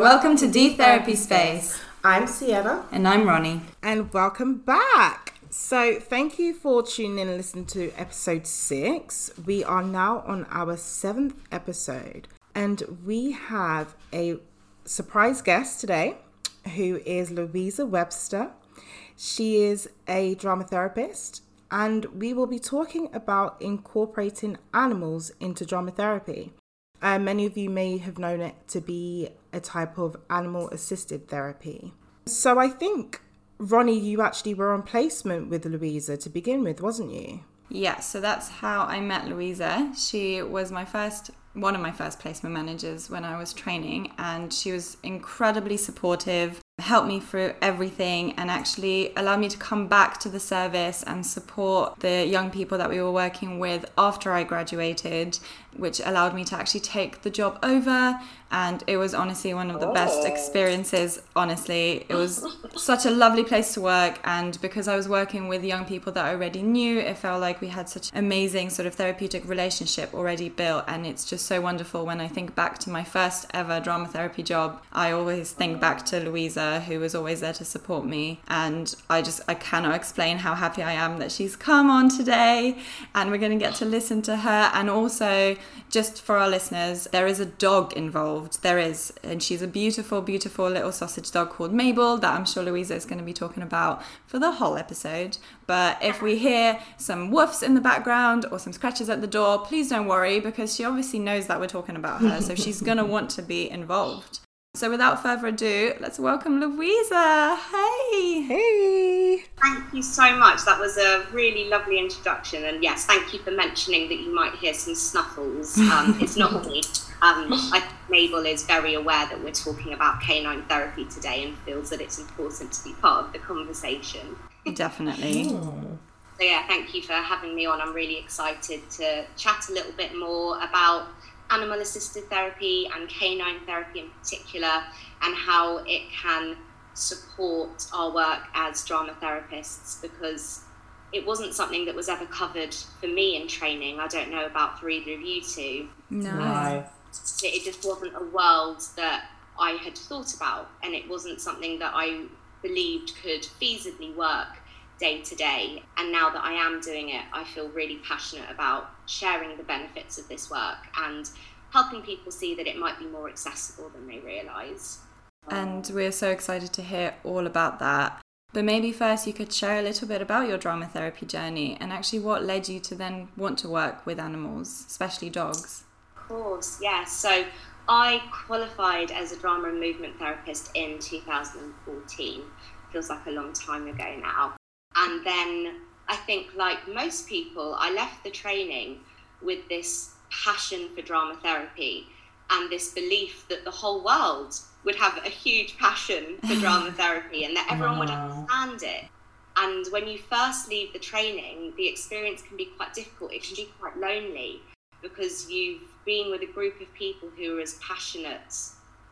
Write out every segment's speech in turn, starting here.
welcome to D Therapy Space. I'm Sienna. And I'm Ronnie. And welcome back. So, thank you for tuning in and listening to episode six. We are now on our seventh episode, and we have a surprise guest today who is Louisa Webster. She is a drama therapist, and we will be talking about incorporating animals into drama therapy. Uh, many of you may have known it to be a type of animal assisted therapy. So I think, Ronnie, you actually were on placement with Louisa to begin with, wasn't you? Yeah, so that's how I met Louisa. She was my first one of my first placement managers when I was training, and she was incredibly supportive, helped me through everything, and actually allowed me to come back to the service and support the young people that we were working with after I graduated, which allowed me to actually take the job over. And it was honestly one of the oh. best experiences. Honestly, it was such a lovely place to work. And because I was working with young people that I already knew, it felt like we had such amazing sort of therapeutic relationship already built. And it's just so wonderful when I think back to my first ever drama therapy job. I always think back to Louisa, who was always there to support me. And I just, I cannot explain how happy I am that she's come on today and we're going to get to listen to her. And also, just for our listeners, there is a dog involved. There is, and she's a beautiful, beautiful little sausage dog called Mabel that I'm sure Louisa is going to be talking about for the whole episode. But if we hear some woofs in the background or some scratches at the door, please don't worry because she obviously knows that we're talking about her, so she's going to want to be involved. So without further ado, let's welcome Louisa. Hey. Hey. Thank you so much. That was a really lovely introduction. And yes, thank you for mentioning that you might hear some snuffles. Um, it's not me. Um, I Mabel is very aware that we're talking about canine therapy today and feels that it's important to be part of the conversation. Definitely. So yeah, thank you for having me on. I'm really excited to chat a little bit more about animal assisted therapy and canine therapy in particular, and how it can support our work as drama therapists because it wasn't something that was ever covered for me in training. I don't know about for either of you two. No. Um, it just wasn't a world that I had thought about, and it wasn't something that I believed could feasibly work day to day. And now that I am doing it, I feel really passionate about sharing the benefits of this work and helping people see that it might be more accessible than they realise. And we're so excited to hear all about that. But maybe first you could share a little bit about your drama therapy journey and actually what led you to then want to work with animals, especially dogs. Of course, yes. So I qualified as a drama and movement therapist in 2014. Feels like a long time ago now. And then I think, like most people, I left the training with this passion for drama therapy and this belief that the whole world would have a huge passion for drama therapy and that everyone wow. would understand it. And when you first leave the training, the experience can be quite difficult. It can be quite lonely because you've been with a group of people who are as passionate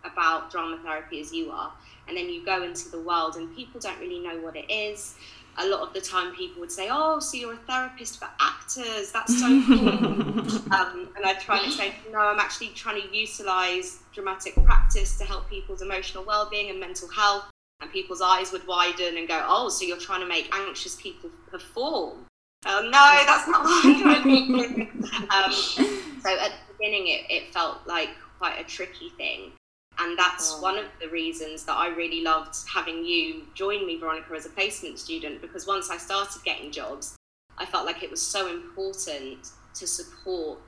about drama therapy as you are. And then you go into the world and people don't really know what it is a lot of the time people would say, "Oh, so you're a therapist for actors? That's so cool." um, and I'd try and say, "No, I'm actually trying to utilize dramatic practice to help people's emotional well-being and mental health." And people's eyes would widen and go, "Oh, so you're trying to make anxious people perform?" Oh, no, that's not what I'm doing. um, so at the beginning, it, it felt like quite a tricky thing. And that's oh. one of the reasons that I really loved having you join me, Veronica, as a placement student, because once I started getting jobs, I felt like it was so important to support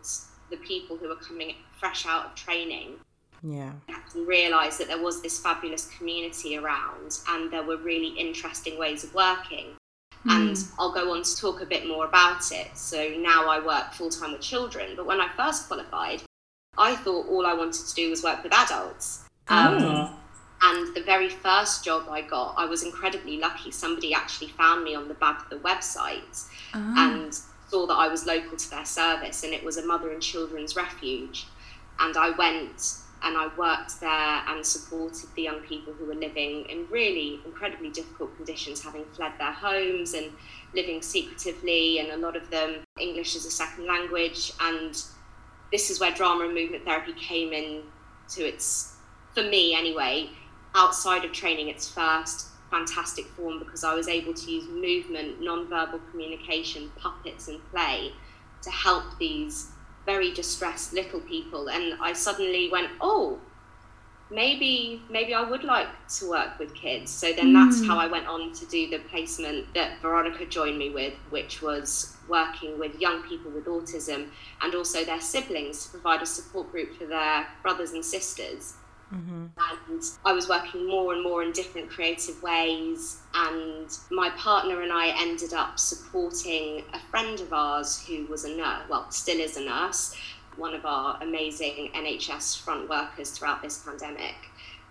the people who were coming fresh out of training. Yeah. And realize that there was this fabulous community around and there were really interesting ways of working. Mm. And I'll go on to talk a bit more about it. So now I work full time with children, but when I first qualified, I thought all I wanted to do was work with adults. Um, oh. And the very first job I got, I was incredibly lucky. Somebody actually found me on the back of the website oh. and saw that I was local to their service, and it was a mother and children's refuge. And I went and I worked there and supported the young people who were living in really incredibly difficult conditions, having fled their homes and living secretively, and a lot of them English as a second language. And this is where drama and movement therapy came in to its for me anyway, outside of training, its first fantastic form because I was able to use movement, non-verbal communication, puppets, and play to help these very distressed little people. And I suddenly went, oh, maybe maybe I would like to work with kids. So then that's mm. how I went on to do the placement that Veronica joined me with, which was working with young people with autism and also their siblings to provide a support group for their brothers and sisters. Mm-hmm. And I was working more and more in different creative ways. And my partner and I ended up supporting a friend of ours who was a nurse, well, still is a nurse, one of our amazing NHS front workers throughout this pandemic.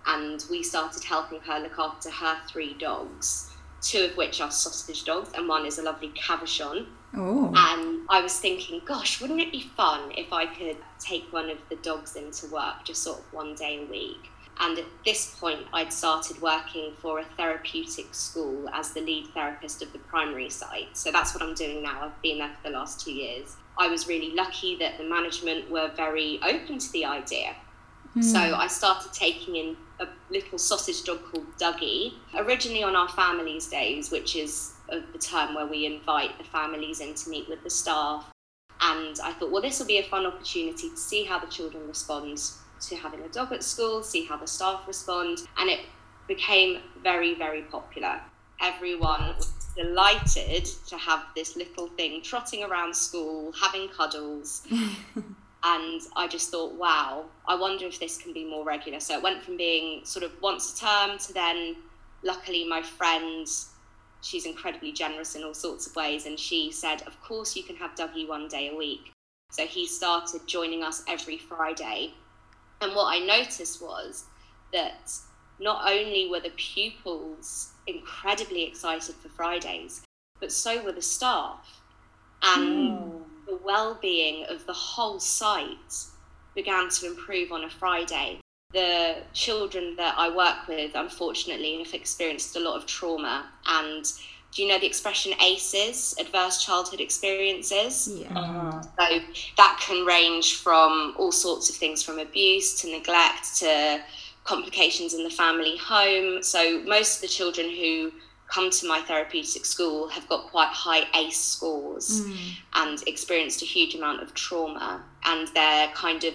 And we started helping her look after her three dogs, two of which are sausage dogs, and one is a lovely Cavachon. Oh. And I was thinking, gosh, wouldn't it be fun if I could take one of the dogs into work just sort of one day a week? And at this point, I'd started working for a therapeutic school as the lead therapist of the primary site. So that's what I'm doing now. I've been there for the last two years. I was really lucky that the management were very open to the idea. Mm. So I started taking in a little sausage dog called Dougie, originally on our families days, which is the term where we invite the families in to meet with the staff. And I thought, well, this will be a fun opportunity to see how the children respond to having a dog at school, see how the staff respond. And it became very, very popular. Everyone was delighted to have this little thing trotting around school, having cuddles. and I just thought, wow, I wonder if this can be more regular. So it went from being sort of once a term to then, luckily, my friend, she's incredibly generous in all sorts of ways, and she said, of course, you can have Dougie one day a week. So he started joining us every Friday. And what I noticed was that not only were the pupils incredibly excited for Fridays, but so were the staff. And mm. The well being of the whole site began to improve on a Friday. The children that I work with, unfortunately, have experienced a lot of trauma. And do you know the expression ACEs, adverse childhood experiences? Yeah. Uh-huh. So that can range from all sorts of things from abuse to neglect to complications in the family home. So most of the children who come to my therapeutic school have got quite high ACE scores mm. and experienced a huge amount of trauma, and they're kind of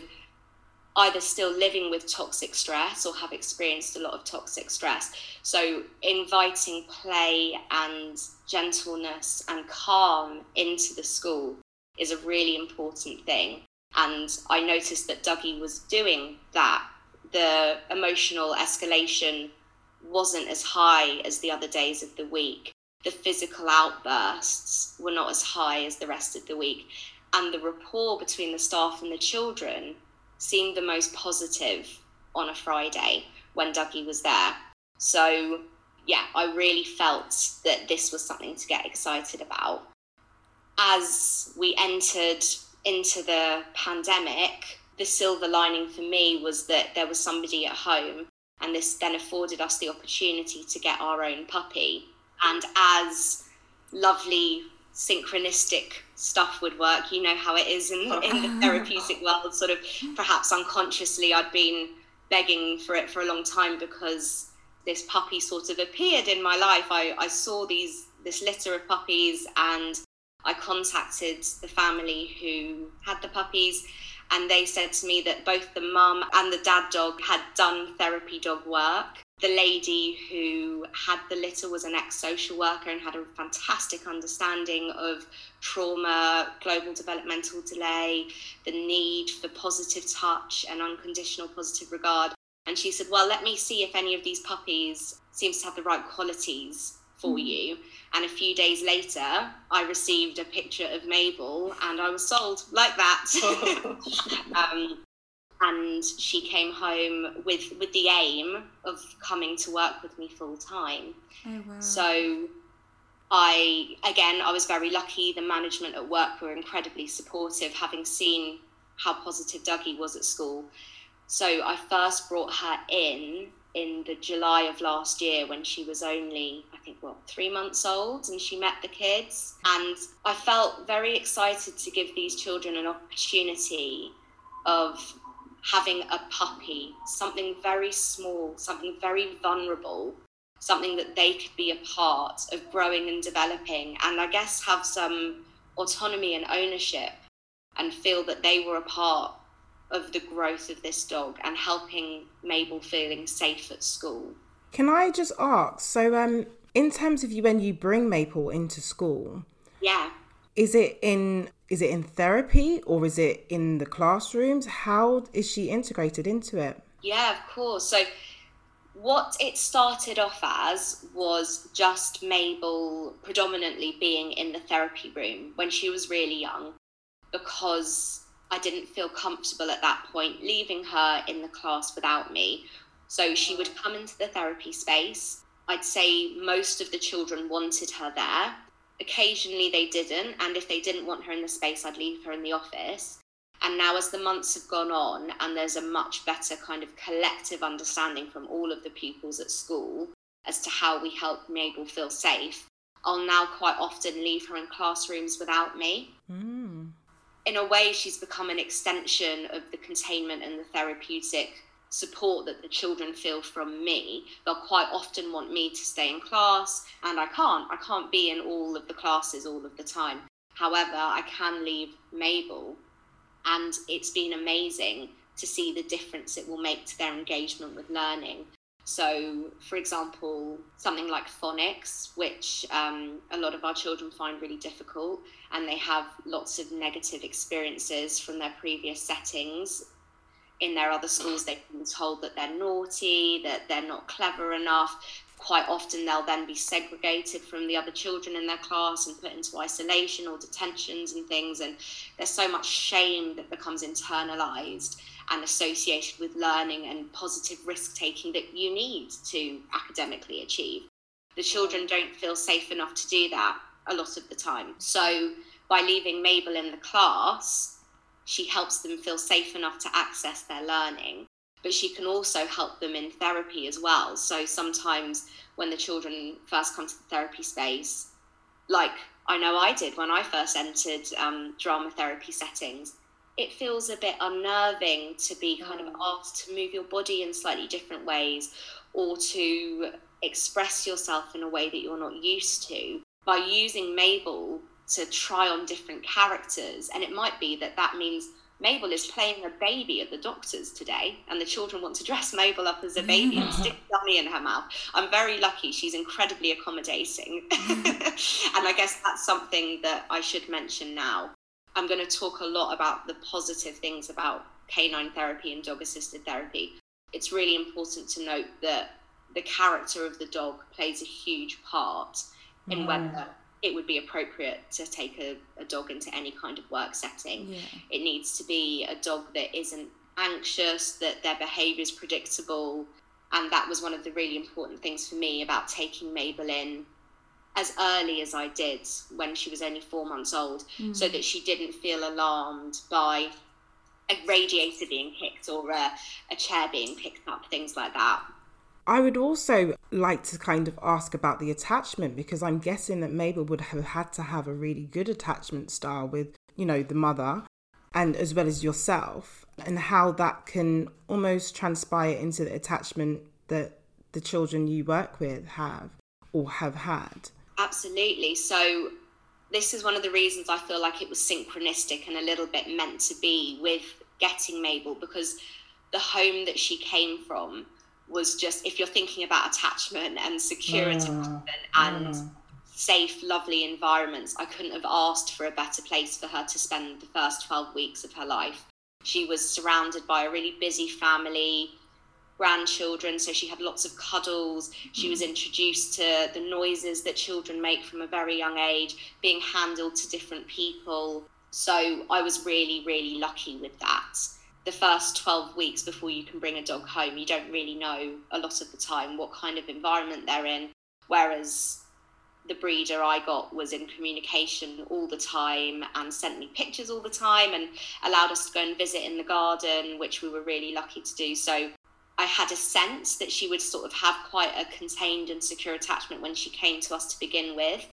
either still living with toxic stress or have experienced a lot of toxic stress. So, inviting play and gentleness and calm into the school is a really important thing. And I noticed that Dougie was doing that the emotional escalation wasn't as high as the other days of the week. The physical outbursts were not as high as the rest of the week. And the rapport between the staff and the children seemed the most positive on a Friday when Dougie was there. So, yeah, I really felt that this was something to get excited about. As we entered into the pandemic, the silver lining for me was that there was somebody at home, and this then afforded us the opportunity to get our own puppy. And as lovely synchronistic stuff would work, you know how it is in, in the therapeutic world, sort of perhaps unconsciously, I'd been begging for it for a long time because this puppy sort of appeared in my life. I, I saw these this litter of puppies and I contacted the family who had the puppies and they said to me that both the mum and the dad dog had done therapy dog work. The lady who had the litter was an ex social worker and had a fantastic understanding of trauma, global developmental delay, the need for positive touch and unconditional positive regard. And she said, Well, let me see if any of these puppies seems to have the right qualities for you. And a few days later, I received a picture of Mabel and I was sold like that. um, and she came home with, with the aim of coming to work with me full time. Oh, wow. So I, again, I was very lucky. The management at work were incredibly supportive, having seen how positive Dougie was at school. So I first brought her in in the July of last year when she was only, I think, what, three months old, and she met the kids. And I felt very excited to give these children an opportunity of having a puppy, something very small, something very vulnerable, something that they could be a part of growing and developing, and I guess have some autonomy and ownership and feel that they were a part of the growth of this dog and helping Mabel feeling safe at school. Can I just ask? So, um, in terms of you when you bring Mabel into school, yeah, is it in is it in therapy or is it in the classrooms? How is she integrated into it? Yeah, of course. So what it started off as was just Mabel predominantly being in the therapy room when she was really young because I didn't feel comfortable at that point leaving her in the class without me. So she would come into the therapy space. I'd say most of the children wanted her there. Occasionally they didn't, and if they didn't want her in the space, I'd leave her in the office. And now, as the months have gone on, and there's a much better kind of collective understanding from all of the pupils at school as to how we help Mabel feel safe, I'll now quite often leave her in classrooms without me. Mm. In a way, she's become an extension of the containment and the therapeutic support that the children feel from me. They'll quite often want me to stay in class, and I can't. I can't be in all of the classes all of the time. However, I can leave Mabel and it's been amazing to see the difference it will make to their engagement with learning. So, for example, something like phonics, which um, a lot of our children find really difficult, and they have lots of negative experiences from their previous settings. In their other schools, they've been told that they're naughty, that they're not clever enough, quite often they'll then be segregated from the other children in their class and put into isolation or detentions and things. And there's so much shame that becomes internalized and associated with learning and positive risk taking that you need to academically achieve. The children don't feel safe enough to do that a lot of the time. So by leaving Mabel in the class, she helps them feel safe enough to access their learning but she can also help them in therapy as well. So sometimes when the children first come to the therapy space, like I know I did when I first entered um, drama therapy settings, it feels a bit unnerving to be kind of mm. asked to move your body in slightly different ways or to express yourself in a way that you're not used to. By using Mabel to try on different characters, and it might be that that means Mabel is playing a baby at the doctor's today, and the children want to dress Mabel up as a baby and stick a dummy in her mouth. I'm very lucky. She's incredibly accommodating. Mm. and I guess that's something that I should mention now. I'm going to talk a lot about the positive things about canine therapy and dog assisted therapy. It's really important to note that the character of the dog plays a huge part in mm. whether it would be appropriate to take a, a dog into any kind of work setting. Yeah. It needs to be a dog that isn't anxious, that their behaviour is predictable. And that was one of the really important things for me about taking Mabel in as early as I did when she was only four months old, mm. so that she didn't feel alarmed by a radiator being kicked or a, a chair being picked up, things like that. I would also like to kind of ask about the attachment because I'm guessing that Mabel would have had to have a really good attachment style with, you know, the mother and as well as yourself and how that can almost transpire into the attachment that the children you work with have or have had. Absolutely. So this is one of the reasons I feel like it was synchronistic and a little bit meant to be with getting Mabel because the home that she came from was just if you're thinking about attachment and secure mm. attachment and mm. safe, lovely environments, I couldn't have asked for a better place for her to spend the first 12 weeks of her life. She was surrounded by a really busy family, grandchildren, so she had lots of cuddles. She was mm. introduced to the noises that children make from a very young age, being handled to different people. So I was really, really lucky with that the first 12 weeks before you can bring a dog home, you don't really know a lot of the time what kind of environment they're in. Whereas the breeder I got was in communication all the time and sent me pictures all the time and allowed us to go and visit in the garden, which we were really lucky to do. So I had a sense that she would sort of have quite a contained and secure attachment when she came to us to begin with.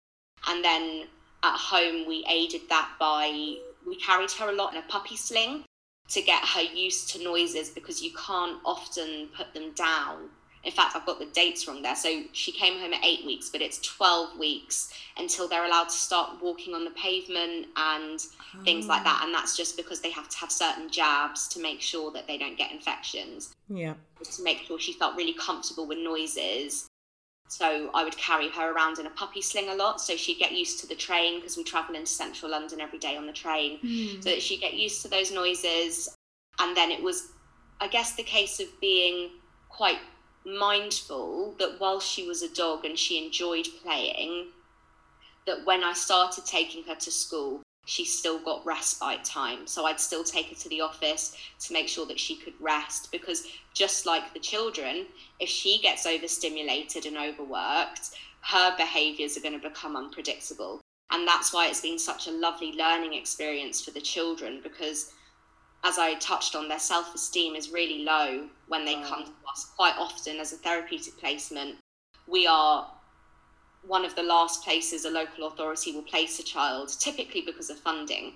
And then at home, we aided that by we carried her a lot in a puppy sling to get her used to noises because you can't often put them down. In fact, I've got the dates wrong there. So she came home at eight weeks, but it's 12 weeks until they're allowed to start walking on the pavement and oh. things like that. And that's just because they have to have certain jabs to make sure that they don't get infections. Yeah. Just to make sure she felt really comfortable with noises. So I would carry her around in a puppy sling a lot, so she'd get used to the train because we travel into central London every day on the train, mm. so that she'd get used to those noises. And then it was, I guess, the case of being quite mindful that while she was a dog and she enjoyed playing, that when I started taking her to school, she still got respite time. So I'd still take her to the office to make sure that she could rest because just like the children, if she gets overstimulated and overworked, her behaviors are going to become unpredictable. And that's why it's been such a lovely learning experience for the children because as I touched on, their self esteem is really low when they come to us. Quite often, as a therapeutic placement, we are one of the last places a local authority will place a child, typically because of funding.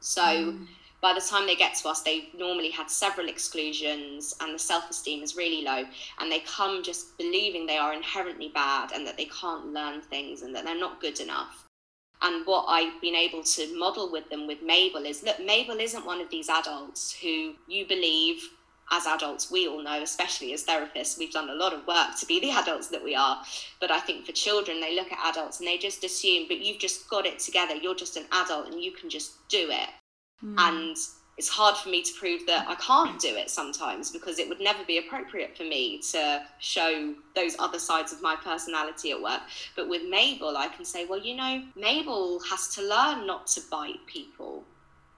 So mm. by the time they get to us, they've normally had several exclusions and the self esteem is really low. And they come just believing they are inherently bad and that they can't learn things and that they're not good enough. And what I've been able to model with them with Mabel is look, Mabel isn't one of these adults who you believe as adults, we all know, especially as therapists, we've done a lot of work to be the adults that we are. But I think for children, they look at adults and they just assume, but you've just got it together. You're just an adult and you can just do it. Mm. And it's hard for me to prove that I can't do it sometimes because it would never be appropriate for me to show those other sides of my personality at work. But with Mabel, I can say, well, you know, Mabel has to learn not to bite people.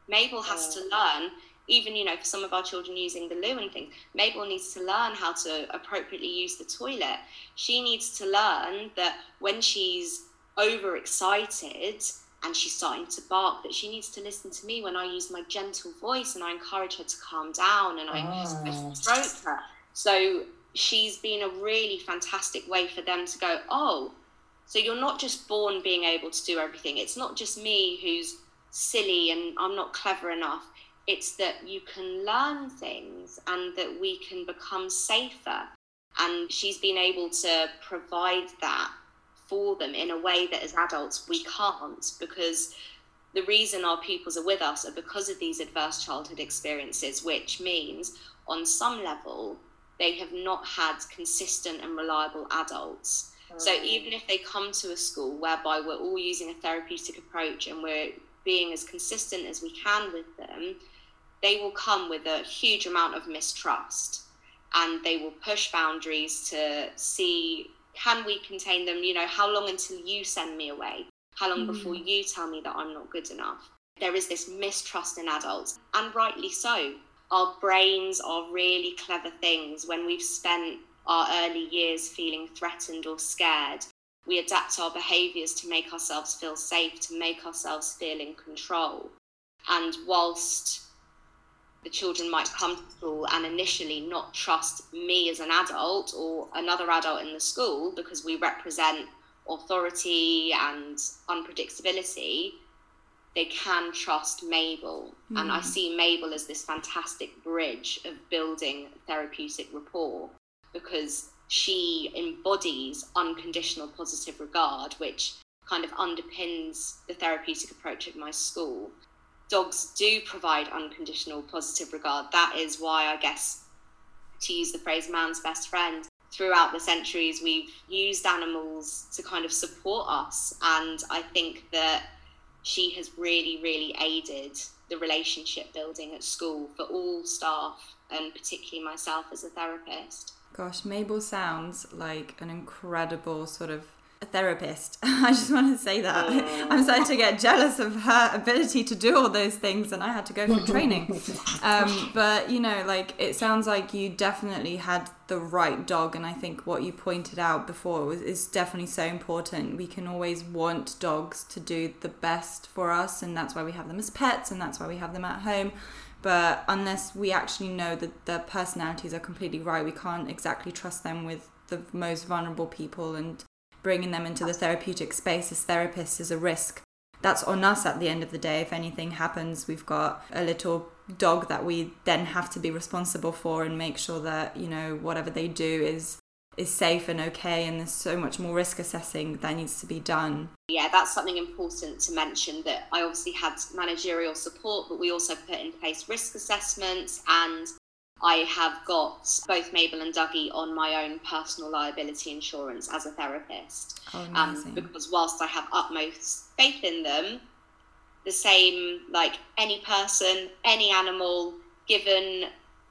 Mabel has to mm. learn even you know for some of our children using the loo and things mabel needs to learn how to appropriately use the toilet she needs to learn that when she's overexcited and she's starting to bark that she needs to listen to me when i use my gentle voice and i encourage her to calm down and i, oh. Ah. I stroke her so she's been a really fantastic way for them to go oh so you're not just born being able to do everything it's not just me who's silly and i'm not clever enough it's that you can learn things and that we can become safer. And she's been able to provide that for them in a way that as adults we can't because the reason our pupils are with us are because of these adverse childhood experiences, which means on some level they have not had consistent and reliable adults. So mm. even if they come to a school whereby we're all using a therapeutic approach and we're being as consistent as we can with them, they will come with a huge amount of mistrust and they will push boundaries to see can we contain them? You know how long until you send me away? How long mm. before you tell me that i'm not good enough? There is this mistrust in adults and rightly so. Our brains are really clever things. When we've spent our early years feeling threatened or scared we adapt our behaviors to make ourselves feel safe to make ourselves feel in control. And whilst the children might come to school and initially not trust me as an adult or another adult in the school because we represent authority and unpredictability, they can trust Mabel. Mm. And I hmm. see Mabel as this fantastic bridge of building therapeutic rapport because she embodies unconditional positive regard, which kind of underpins the therapeutic approach of my school dogs do provide unconditional positive regard. That is why, I guess, to use the phrase man's best friend, throughout the centuries, we've used animals to kind of support us. And I think that she has really, really aided the relationship building at school for all staff and particularly myself as a therapist. Gosh, Mabel sounds like an incredible sort of a therapist. I just want to say that. I'm starting to get jealous of her ability to do all those things, and I had to go for training. Um, but, you know, like, it sounds like you definitely had the right dog, and I think what you pointed out before was, is definitely so important. We can always want dogs to do the best for us, and that's why we have them as pets, and that's why we have them at home. But unless we actually know that their personalities are completely right, we can't exactly trust them with the most vulnerable people and bringing them into the therapeutic space as therapists is a risk. That's on us at the end of the day. If anything happens, we've got a little dog that we then have to be responsible for and make sure that you know whatever they do is is safe and okay and there's so much more risk assessing that needs to be done yeah that's something important to mention that i obviously had managerial support but we also put in place risk assessments and i have got both mabel and dougie on my own personal liability insurance as a therapist oh, um, because whilst i have utmost faith in them the same like any person any animal given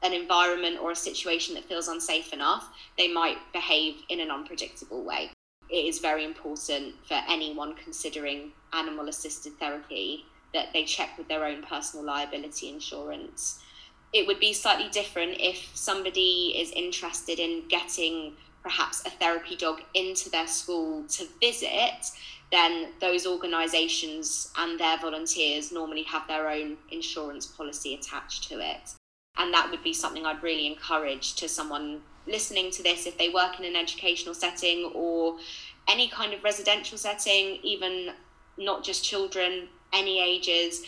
an environment or a situation that feels unsafe enough, they might behave in an unpredictable way. It is very important for anyone considering animal assisted therapy that they check with their own personal liability insurance. It would be slightly different if somebody is interested in getting perhaps a therapy dog into their school to visit, then those organisations and their volunteers normally have their own insurance policy attached to it and that would be something I'd really encourage to someone listening to this if they work in an educational setting or any kind of residential setting, even not just children, any ages.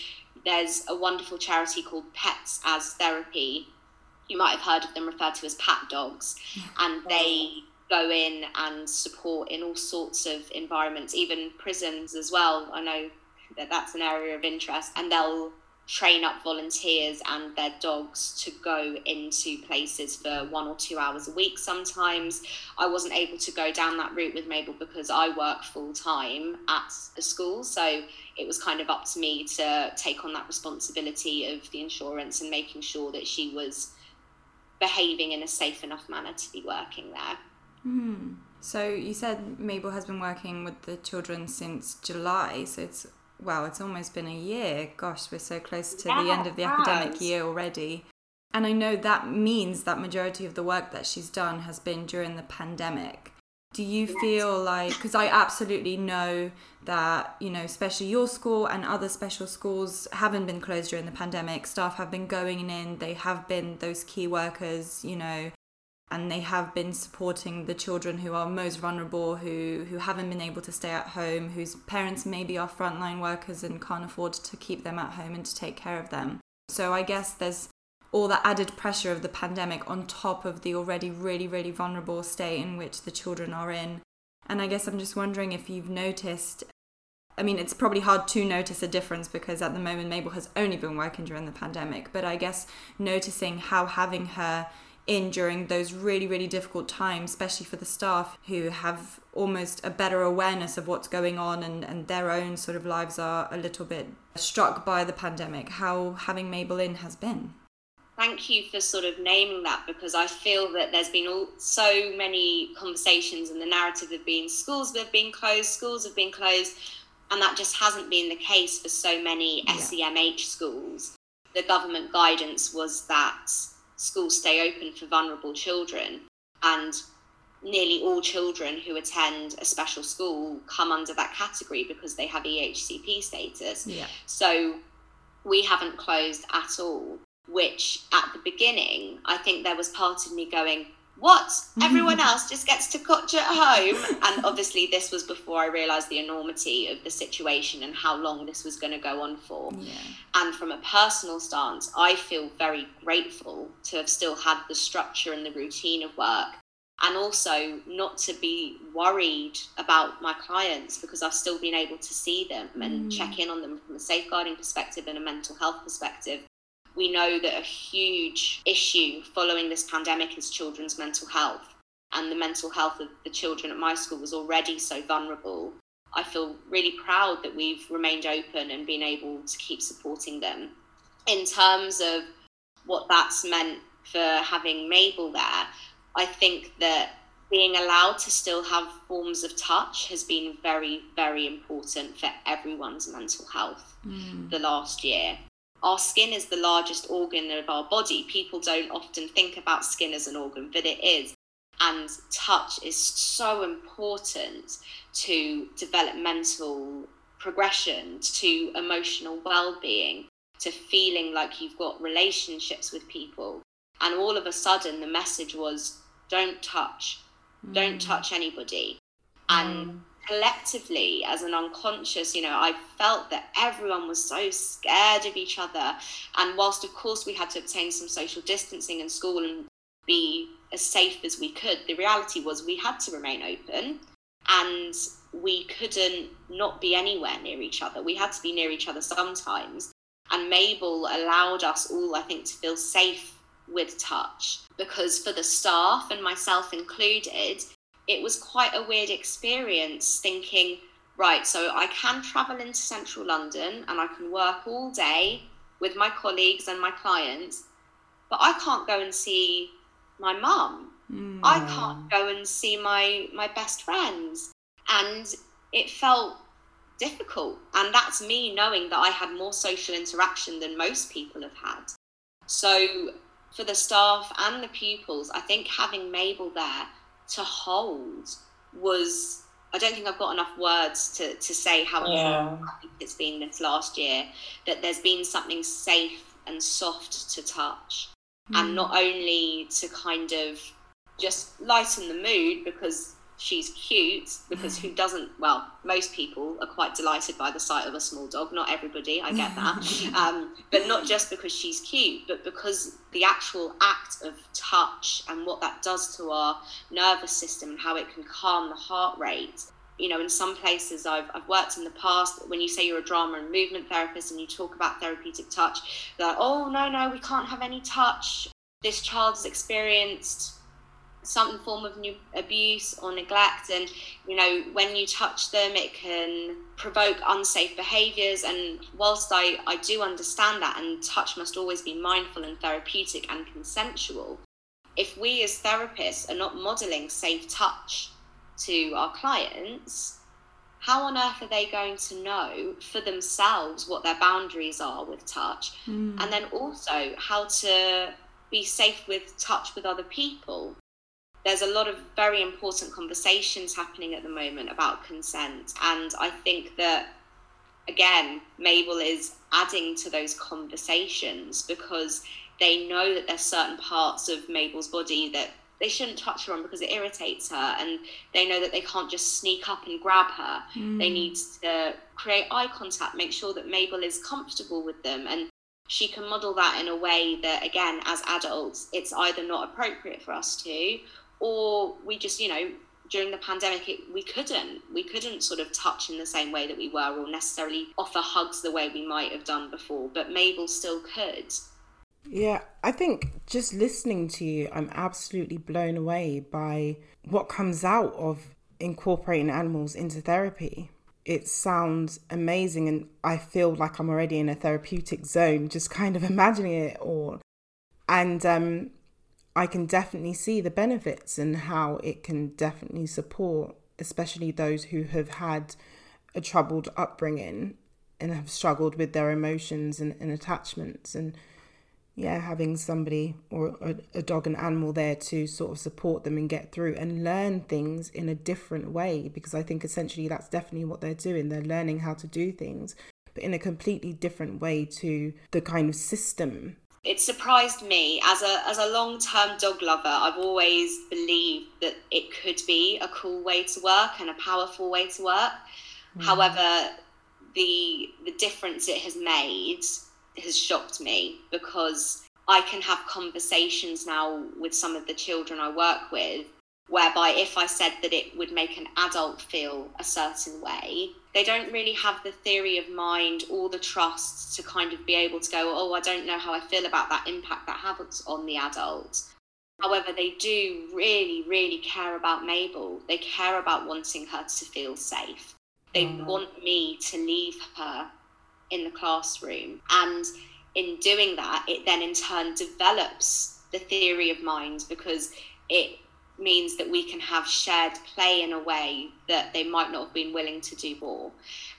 There's a wonderful charity called Pets as Therapy. You might have heard of them referred to as PAT dogs, and they go in and support in all sorts of environments, even prisons as well. I know that that's an area of interest, and they'll train up volunteers and their dogs to go into places for one or two hours a week sometimes. I wasn't able to go down that route with Mabel because I work full time at a school. So it was kind of up to me to take on that responsibility of the insurance and making sure that she was behaving in a safe enough manner to be working there. Mm. So you said Mabel has been working with the children since July, so it's well, it's almost been a year. Gosh, we're so close to yeah, the end of the academic year already. And I know that means that majority of the work that she's done has been during the pandemic. Do you feel like, because I absolutely know that, you know, especially your school and other special schools haven't been closed during the pandemic, staff have been going in, they have been those key workers, you know, and they have been supporting the children who are most vulnerable, who who haven't been able to stay at home, whose parents maybe are frontline workers and can't afford to keep them at home and to take care of them. So I guess there's all the added pressure of the pandemic on top of the already really really vulnerable state in which the children are in. And I guess I'm just wondering if you've noticed I mean, it's probably hard to notice a difference because at the moment Mabel has only been working during the pandemic. But I guess noticing how having her in during those really, really difficult times, especially for the staff who have almost a better awareness of what's going on and, and their own sort of lives are a little bit struck by the pandemic, how having Mabel in has been. Thank you for sort of naming that because I feel that there's been all, so many conversations and the narrative have been schools that have been closed, schools have been closed, and that just hasn't been the case for so many yeah. SEMH schools. The government guidance was that schools stay open for vulnerable children and nearly all children who attend a special school come under that category because they have EHCP status. Yeah. So we haven't closed at all, which at the beginning, I think there was part of me going, what? Everyone else just gets to coach at home. And obviously, this was before I realised the enormity of the situation and how long this was going to go on for. Yeah. And from a personal stance, I feel very grateful to have still had the structure and the routine of work. And also not to be worried about my clients because I've still been able to see them and mm. check in on them from a safeguarding perspective and a mental health perspective we know that a huge issue following this pandemic is children's mental health. And the mental health of the children at my school was already so vulnerable. I feel really proud that we've remained open and been able to keep supporting them. In terms of what that's meant for having Mabel there, I think that being allowed to still have forms of touch has been very, very important for everyone's mental health mm. the last year our skin is the largest organ of our body. People don't often think about skin as an organ, but it is. And touch is so important to developmental progression, to emotional well being, to feeling like you've got relationships with people. And all of a sudden, the message was don't touch, mm. don't touch anybody. And mm. Collectively as an unconscious you know i felt that everyone was so scared of each other. And whilst of course we had to obtain some social distancing in school and be as safe as we could the reality was we had to remain open and we couldn't not be anywhere near each other. We had to be near each other sometimes. And mabel allowed us all i think to feel safe with touch because for the staff and myself included it was quite a weird experience thinking, right, so I can travel into central London and I can work all day with my colleagues and my clients, but I can't go and see my mum. Mm. I can't go and see my my best friends. And it felt difficult. And that's me knowing that I had more social interaction than most people have had. So for the staff and the pupils, I think having Mabel there to hold was I don't think I've got enough words to, to say how yeah. It's been this last year that there's been something safe and soft to touch mm. and not only to kind of just lighten the mood because she's cute because who doesn't well most people are quite delighted by the sight of a small dog. Not everybody i get that. Um, but not just because she's cute but because the actual act of touch and what that does to our nervous system and how it can calm the heart rate. You know in some places I've, I've worked in the past when you say you're a drama and movement therapist and you talk about therapeutic touch they're like oh no no we can't have any touch. This child's experienced some form of new abuse or neglect and you know when you touch them it can provoke unsafe behaviors and whilst i i do understand that and touch must always be mindful and therapeutic and consensual if we as therapists are not modeling safe touch to our clients how on earth are they going to know for themselves what their boundaries are with touch mm. and then also how to be safe with touch with other people there's a lot of very important conversations happening at the moment about consent. And I think that, again, Mabel is adding to those conversations because they know that there's certain parts of Mabel's body that they shouldn't touch her on because it irritates her and they know that they can't just sneak up and grab her mm. they need to create eye contact make sure that mabel is comfortable with them and she can model that in a way that again as adults it's either not appropriate for us to or we just you know during the pandemic it, we couldn't we couldn't sort of touch in the same way that we were or necessarily offer hugs the way we might have done before but mabel still could. Yeah i think just listening to you i'm absolutely blown away by what comes out of incorporating animals into therapy. It sounds amazing and i feel like i'm already in a therapeutic zone just kind of imagining it all. And um I can definitely see the benefits and how it can definitely support, especially those who have had a troubled upbringing and have struggled with their emotions and, and attachments. And yeah, having somebody or a, a dog and animal there to sort of support them and get through and learn things in a different way, because I think essentially that's definitely what they're doing. They're learning how to do things, but in a completely different way to the kind of system it surprised me as a as a long term dog lover. I've always believed that it could be a cool way to work and a powerful way to work. Mm. However, the the difference it has made has shocked me because I can have conversations now with some of the children I work with whereby if I said that it would make an adult feel a certain way, they don't really have the theory of mind or the trust to kind of be able to go, oh, I don't know how I feel about that impact that has on the adult. However, they do really, really care about Mabel. They care about wanting her to feel safe. They mm. want me to leave her in the classroom. And in doing that, it then in turn develops the theory of mind because it means that we can have shared play in a way that they might not have been willing to do more.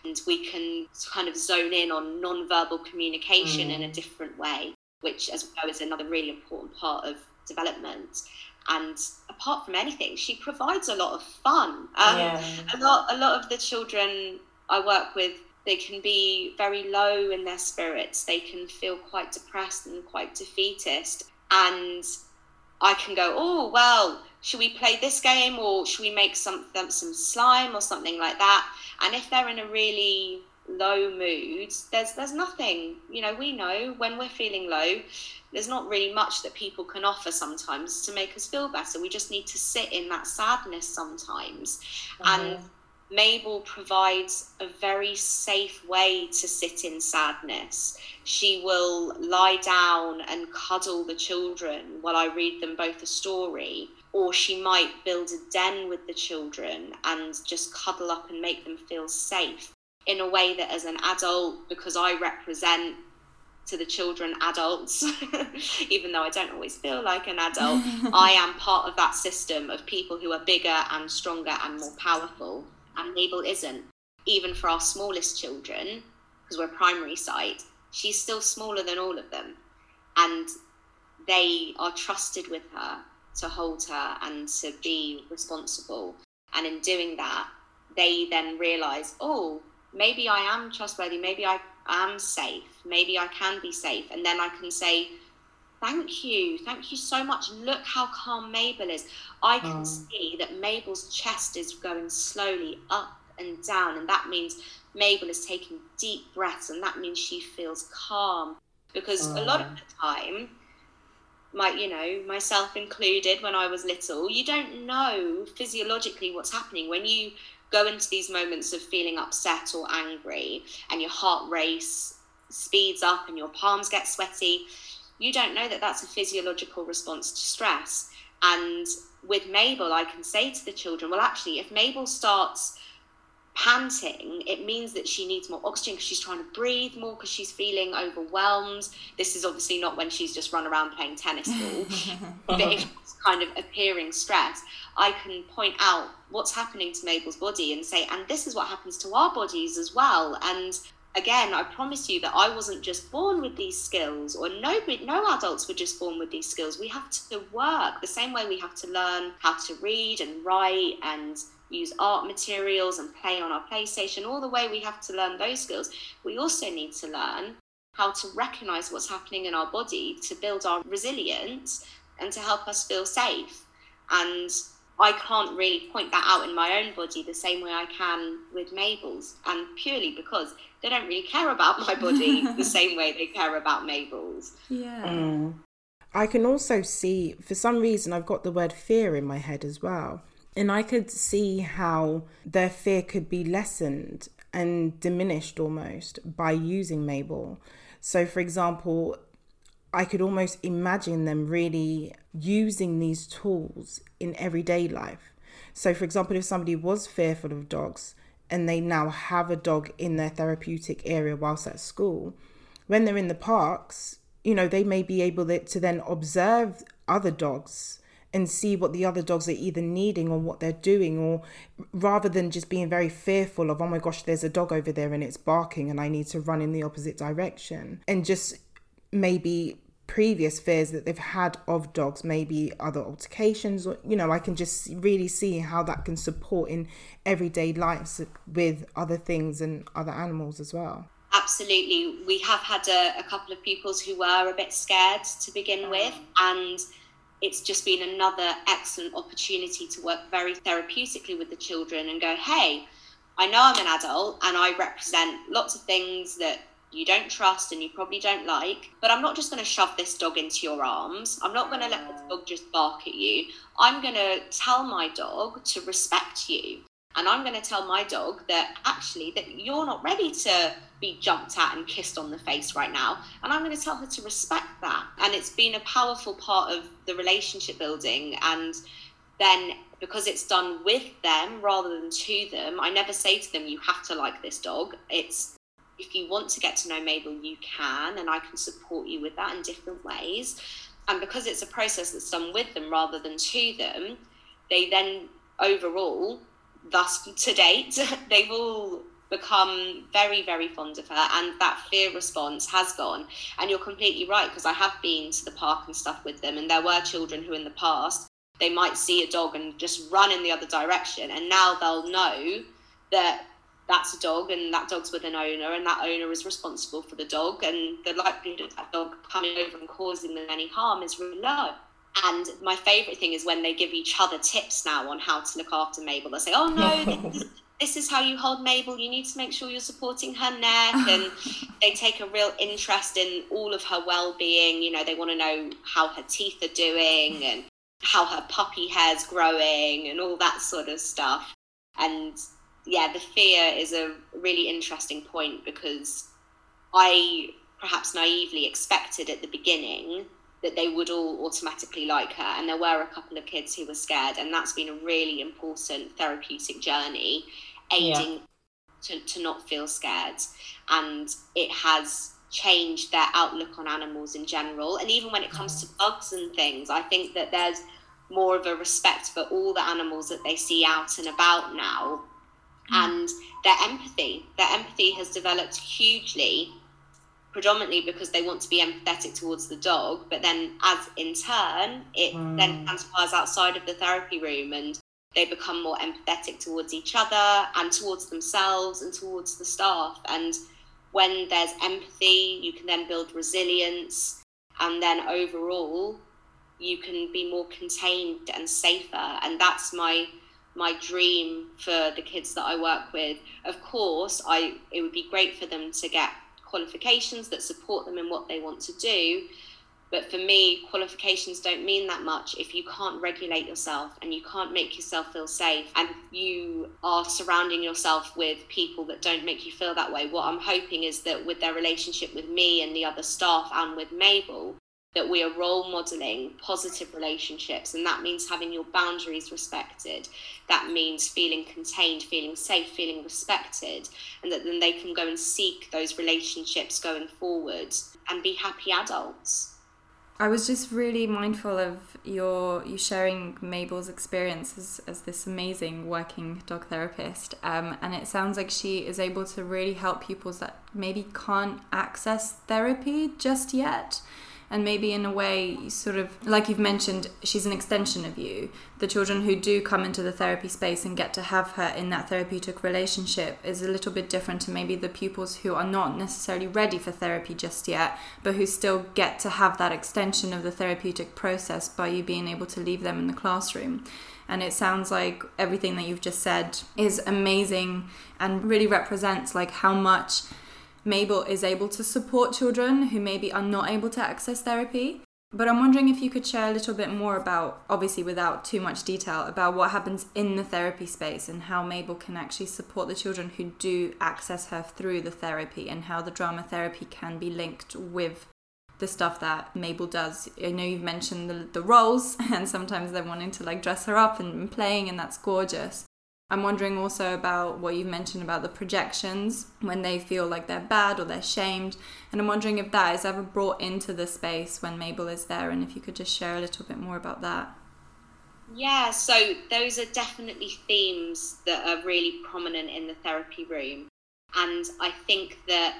And we can kind of zone in on non-verbal communication mm. in a mm. different way, which, as we know, is another really important part of development. And apart from anything, she provides a lot of fun. Um, yeah. A lot, a lot of the children I work with, they can be very low in their spirits. They can feel quite depressed and quite defeatist. And I can go, oh, well, should we play this game or should we make some, some slime or something like that? And if they're in a really low mood, there's there's nothing. You know, we know when we're feeling low, there's not really much that people can offer sometimes to make us feel better. We just need to sit in that sadness sometimes. Mm-hmm. And Mabel provides a very safe way to sit in sadness. She will lie down and cuddle the children while I read them both a story. Or she might build a den with the children and just cuddle up and make them feel safe in a way that, as an adult, because I represent to the children adults, even though I don't always feel like an adult, I am part of that system of people who are bigger and stronger and more powerful and Mabel isn't. Even for our smallest children, because we're primary site, she's still smaller than all of them. And they are trusted with her to hold her and to be responsible. And in doing that, they then realize, oh, maybe I am trustworthy, maybe I am safe, maybe I can be safe. And then I can say, thank you, thank you so much. Look how calm Mabel is. I can oh. see that Mabel's chest is going slowly up and down, and that means Mabel is taking deep breaths, and that means she feels calm. Because oh. a lot of oh. the time, my you know myself included when i was little you don't know physiologically what's happening when you go into these moments of feeling upset or angry and your heart race speeds up and your palms get sweaty you don't know that that's a physiological response to stress. And with Mabel, I can say to the children, well, actually, if Mabel starts panting, it means that she needs more oxygen because she's trying to breathe more because she's feeling overwhelmed. This is obviously not when she's just run around playing tennis ball, but if it's kind of appearing stress, I can point out what's happening to Mabel's body and say, and this is what happens to our bodies as well. And again, I promise you that I wasn't just born with these skills, or nobody, no adults were just born with these skills. We have to work the same way we have to learn how to read and write and use art materials and play on our PlayStation, all the way we have to learn those skills. We also need to learn how to recognize what's happening in our body to build our resilience and to help us feel safe. And I can't really point that out in my own body the same way I can with Mabel's, and purely because they don't really care about my body the same way they care about Mabel's. Yeah. Mm. I can also see, for some reason, I've got the word fear in my head as well. And I could see how their fear could be lessened and diminished almost by using Mabel. So, for example, I could almost imagine them really using these tools in everyday life. So, for example, if somebody was fearful of dogs and they now have a dog in their therapeutic area whilst at school, when they're in the parks, you know, they may be able to then observe other dogs and see what the other dogs are either needing or what they're doing, or rather than just being very fearful of, oh my gosh, there's a dog over there and it's barking and I need to run in the opposite direction, and just maybe previous fears that they've had of dogs, maybe other altercations, or you know, I can just really see how that can support in everyday lives with other things and other animals as well. Absolutely. We have had a, a couple of pupils who were a bit scared to begin with, and it's just been another excellent opportunity to work very therapeutically with the children and go, hey, I know I'm an adult and I represent lots of things that you don't trust and you probably don't like, but I'm not just going to shove this dog into your arms. I'm not going to let the dog just bark at you. I'm going to tell my dog to respect you. And I'm going to tell my dog that actually that you're not ready to be jumped at and kissed on the face right now. And I'm going to tell her to respect that. And it's been a powerful part of the relationship building and then because it's done with them rather than to them, I never say to them, you have to like this dog. It's if you want to get to know Mabel, you can, and I can support you with that in different ways. And because it's a process that's done with them rather than to them, they then overall, thus to date, they've all become very, very fond of her, and that fear response has gone. And you're completely right, because I have been to the park and stuff with them, and there were children who in the past they might see a dog and just run in the other direction, and now they'll know that that's a dog and that dog's with an owner and that owner is responsible for the dog and the likelihood of that dog coming over and causing them any harm is really low And my favourite thing is when they give each other tips now on how to look after Mabel. They say, "Oh no, this, this is how you hold Mabel. You need to make sure you're supporting her neck." And they take a real interest in all of her well-being. You know, they want to know how her teeth are doing and how her puppy hair's growing and all that sort of stuff. And yeah, the fear is a really interesting point because I perhaps naively expected at the beginning that they would all automatically like her. And there were a couple of kids who were scared, and that's been a really important therapeutic journey, aiding yeah. to, to not feel scared. And it has changed their outlook on animals in general. And even when it comes to mm. bugs and things, I think that there's more of a respect for all the animals that they see out and about now. And their empathy, their empathy has developed hugely predominantly because they want to be empathetic towards the dog, but then as in turn, it mm. then transpires outside of the therapy room and they become more empathetic towards each other and towards themselves and towards the staff. And when there's empathy, you can then build resilience, and then overall, you can be more contained and safer. And that's my my dream for the kids that I work with. Of course, I it would be great for them to get qualifications that support them in what they want to do. But for me, qualifications don't mean that much if you can't regulate yourself and you can't make yourself feel safe and you are surrounding yourself with people that don't make you feel that way. What I'm hoping is that with their relationship with me and the other staff and with Mabel, that we are role modeling positive relationships and that means having your boundaries respected. That means feeling contained feeling safe feeling respected and that then they can go and seek those relationships going forward and be happy adults. I was just really mindful of your you sharing Mabel's experience as, as this amazing working dog therapist, um, and it sounds like she is able to really help pupils that maybe can't access therapy just yet and maybe in a way sort of like you've mentioned she's an extension of you. The children who do come into the therapy space and get to have her in that therapeutic relationship is a little bit different to maybe the pupils who are not necessarily ready for therapy just yet but who still get to have that extension of the therapeutic process by you being able to leave them in the classroom. And it sounds like everything that you've just said is amazing and really represents like how much Mabel is able to support children who maybe are not able to access therapy. But I'm wondering if you could share a little bit more about, obviously without too much detail, about what happens in the therapy space and how Mabel can actually support the children who do access her through the therapy and how the drama therapy can be linked with the stuff that Mabel does. I know you've mentioned the, the roles and sometimes they're wanting to like dress her up and playing, and that's gorgeous. I'm wondering also about what you mentioned about the projections when they feel like they're bad or they're shamed. And I'm wondering if that is ever brought into the space when Mabel is there and if you could just share a little bit more about that. Yeah, so those are definitely themes that are really prominent in the therapy room. And I think that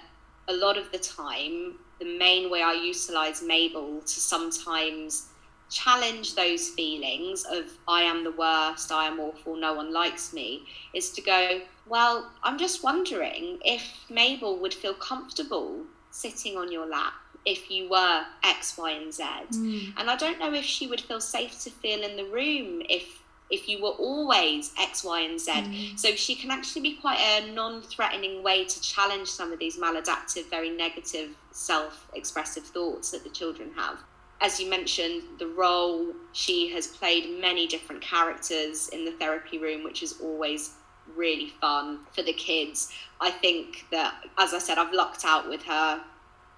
a lot of the time, the main way I utilize Mabel to sometimes challenge those feelings of I am the worst, I am awful, no one likes me, is to go, well, I'm just wondering if Mabel would feel comfortable sitting on your lap if you were X, Y, and Z. Mm. And I don't know if she would feel safe to feel in the room if if you were always X, Y, and Z. Mm. So she can actually be quite a non-threatening way to challenge some of these maladaptive, very negative self-expressive thoughts that the children have as you mentioned, the role she has played many different characters in the therapy room, which is always really fun for the kids. I think that, as I said, I've lucked out with her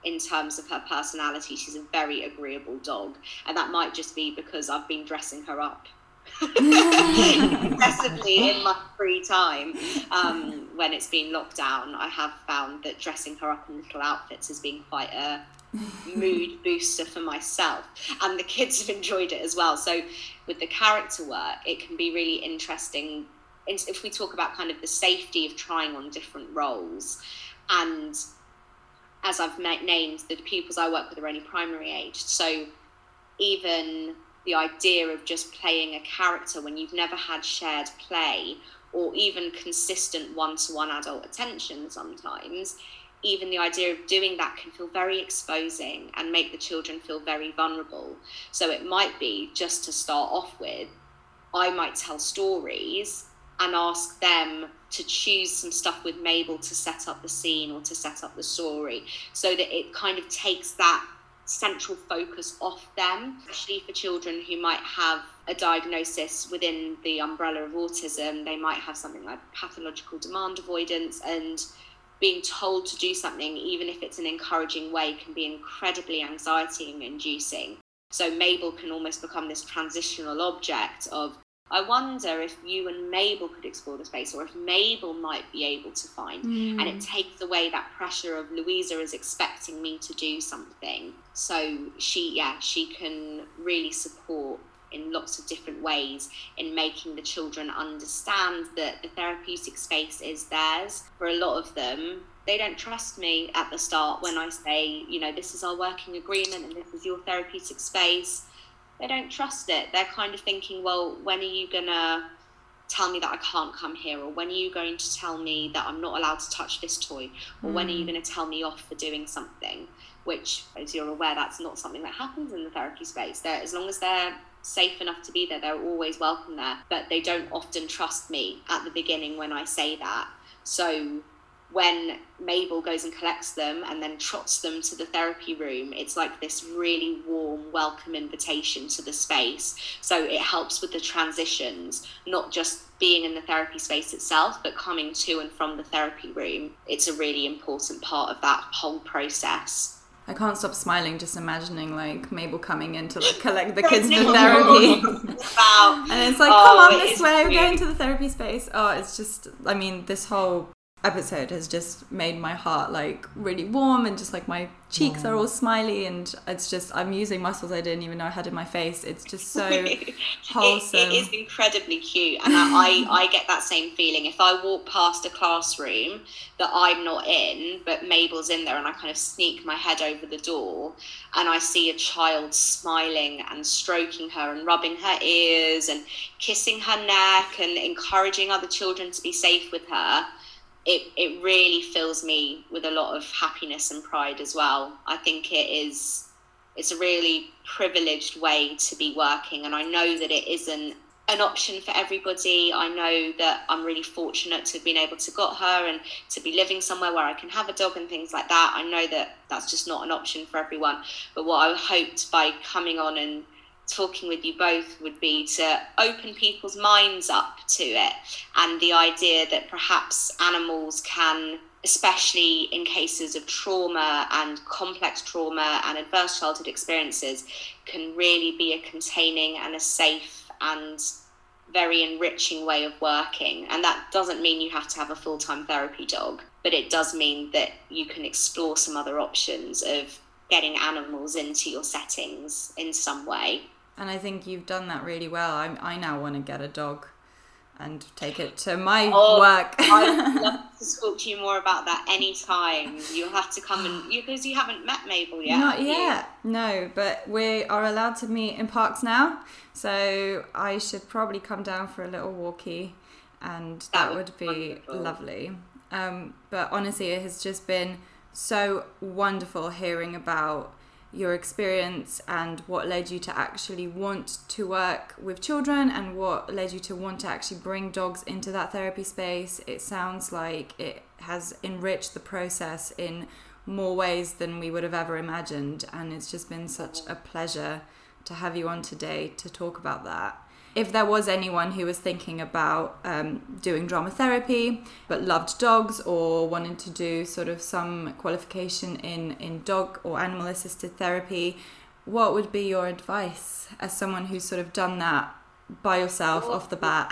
in terms of her personality. She's a very agreeable dog, and that might just be because I've been dressing her up excessively in my free time um, when it's been locked down. I have found that dressing her up in little outfits has been quite a mood booster for myself. And the kids have enjoyed it as well. So with the character work it can be really interesting. If we talk about kind of the safety of trying on different roles and as i've named the pupils i work with are only primary aged so even the idea of just playing a character when you've never had shared play or even consistent one-to-one adult attention sometimes even the idea of doing that can feel very exposing and make the children feel very vulnerable. So it might be just to start off with, I might tell stories and ask them to choose some stuff with Mabel to set up the scene or to set up the story so that it kind of takes that central focus off them, especially for children who might have a diagnosis within the umbrella of autism. They might have something like pathological demand avoidance and being told to do something, even if it's an encouraging way, can be incredibly anxiety inducing. So Mabel can almost become this transitional object of I wonder if you and Mabel could explore the space, or if Mabel might be able to find. Mm. And it takes away that pressure of Louisa is expecting me to do something. So she, yeah, she can really support in lots of different ways in making the children understand that the therapeutic space is theirs. For a lot of them, they don't trust me at the start when I say, you know, this is our working agreement and this is your therapeutic space they don't trust it. They're kind of thinking, well, when are you gonna tell me that I can't come here? Or when are you going to tell me that I'm not allowed to touch this toy? Or mm. when are you mm. going to tell me off for doing something? Which, as you're aware, that's not something that happens in the therapy space. They're, as long as they're safe enough to be there, they're always welcome there. But they don't often trust me at the beginning when I say that. So when Mabel goes and collects them and then trots them to the therapy room, it's like this really warm, welcome invitation to the space. So it helps with the transitions, not just being in the therapy space itself, but coming to and from the therapy room. It's a really important part of that whole process. I can't stop smiling just imagining like Mabel coming in to like collect the kids for therapy. and it's like, oh, come on this way, we're going to the therapy space. Oh, it's just I mean, this whole episode has just made my heart like really warm and just like my cheeks are all smiley and it's just I'm using muscles I didn't even know I had in my face. It's just so wholesome. It, it is incredibly cute, and I, I, I get that same feeling if I walk past a classroom that I'm not in, but Mabel's in there, and I kind of sneak my head over the door, and I see a child smiling and stroking her and rubbing her ears and kissing her neck and encouraging other children to be safe with her it, it really fills me with a lot of happiness and pride as well. I think it is it's a really privileged way to be working and I know that it isn't an option for everybody. I know that I'm really fortunate to have been able to got her and to be living somewhere where I can have a dog and things like that. I know that that's just not an option for everyone. But what I hoped by coming on and talking with you both would be to open people's minds up to it and the idea that perhaps animals can especially in cases of trauma and complex trauma and adverse childhood experiences can really be a containing and a safe and very enriching way of working. And that doesn't mean you have to have a full-time therapy dog but it does mean that you can explore some other options of getting animals into your settings in some way and I think you've done that really well. I, I now want to get a dog and take it to my oh, work. I'd love to talk to you more about that anytime. You'll have to come and because you, you, haven't met Mabel yet. Not yet, no. But we are allowed to meet in parks now, so I should probably come down for a little walkie, and that, that would, would be wonderful. lovely. Um, but honestly, it has just been so wonderful hearing about your experience and what led you to actually want to work with children and what led you to want to actually bring dogs into that therapy space. It sounds like it has enriched the process in more ways than we would have ever imagined, and it's just been such a pleasure to have you on today to talk about that if there was anyone who was thinking about um, doing drama therapy but loved dogs or wanted to do sort of some qualification in, in dog or animal assisted therapy, what would be your advice as someone who's sort of done that by yourself off the bat?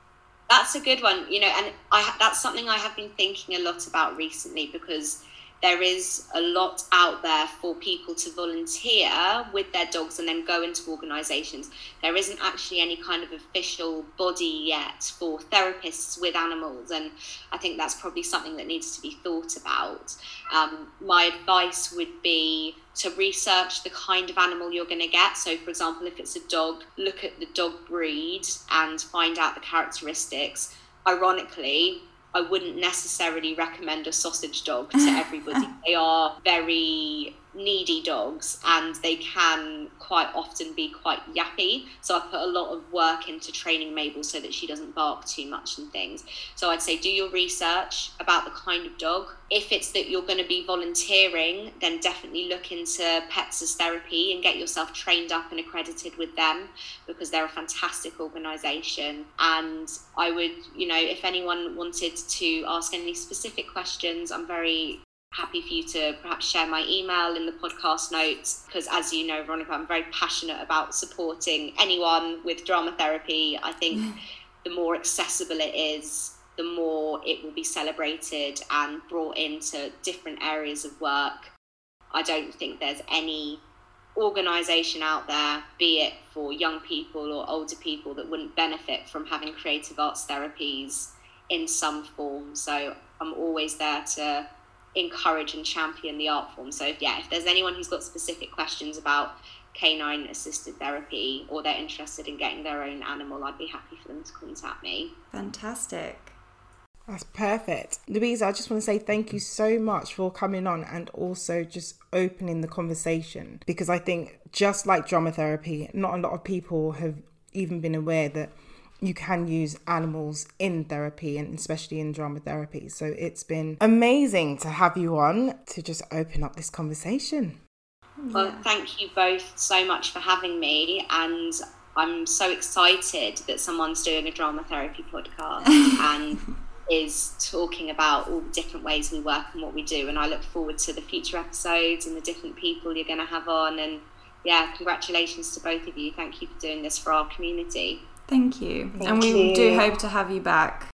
That's a good one, you know, and I that's something I have been thinking a lot about recently because there is a lot out there for people to volunteer with their dogs and then go into organisations. There isn't actually any kind of official body yet for therapists with animals, and I think that's probably something that needs to be thought about. Um, my advice would be to research the kind of animal you're going to get. So, for example, if it's a dog, look at the dog breed and find out the characteristics. Ironically, I wouldn't necessarily recommend a sausage dog to everybody. they are very needy dogs and they can quite often be quite yappy. So I put a lot of work into training Mabel so that she doesn't bark too much and things. So I'd say do your research about the kind of dog. If it's that you're going to be volunteering, then definitely look into Pets as Therapy and get yourself trained up and accredited with them because they're a fantastic organisation. And I would, you know, if anyone wanted to ask any specific questions, I'm very happy for you to perhaps share my email in the podcast notes because as you know veronica i'm very passionate about supporting anyone with drama therapy. I think the more accessible it is the more it will be celebrated and brought into different areas of work. I don't think there's any organization out there be it for young people or older people that wouldn't benefit from having creative arts therapies in some form. So i'm always there to encourage and champion the art form. So, yeah, if there's anyone who's got specific questions about canine assisted therapy or they're interested in getting their own animal, I'd be happy for them to contact me. Fantastic. That's perfect. Louisa, I just want to say thank you so much for coming on and also just opening the conversation because I think just like drama therapy, not a lot of people have even been aware that you can use animals in therapy and especially in drama therapy. So it's been amazing to have you on to just open up this conversation. Well, thank you both so much for having me. And I'm so excited that someone's doing a drama therapy podcast and is talking about all the different ways we work and what we do. And I look forward to the future episodes and the different people you're going to have on. And yeah, congratulations to both of you. Thank you for doing this for our community. Thank you. Thank and we you. do hope to have you back,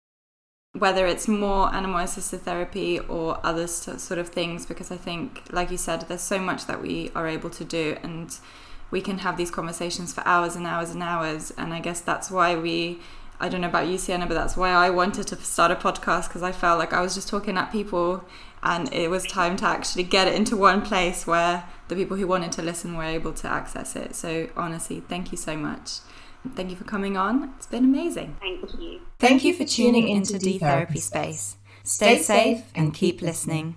whether it's more animal assisted therapy or other sort of things, because I think, like you said, there's so much that we are able to do and we can have these conversations for hours and hours and hours. And I guess that's why we. I don't know about you, Sienna, but that's why I wanted to start a podcast because I felt like I was just talking at people and it was time to actually get it into one place where the people who wanted to listen were able to access it. So, honestly, thank you so much. Thank you for coming on. It's been amazing. Thank you. Thank you for tuning into D Therapy Space. Stay safe and keep listening.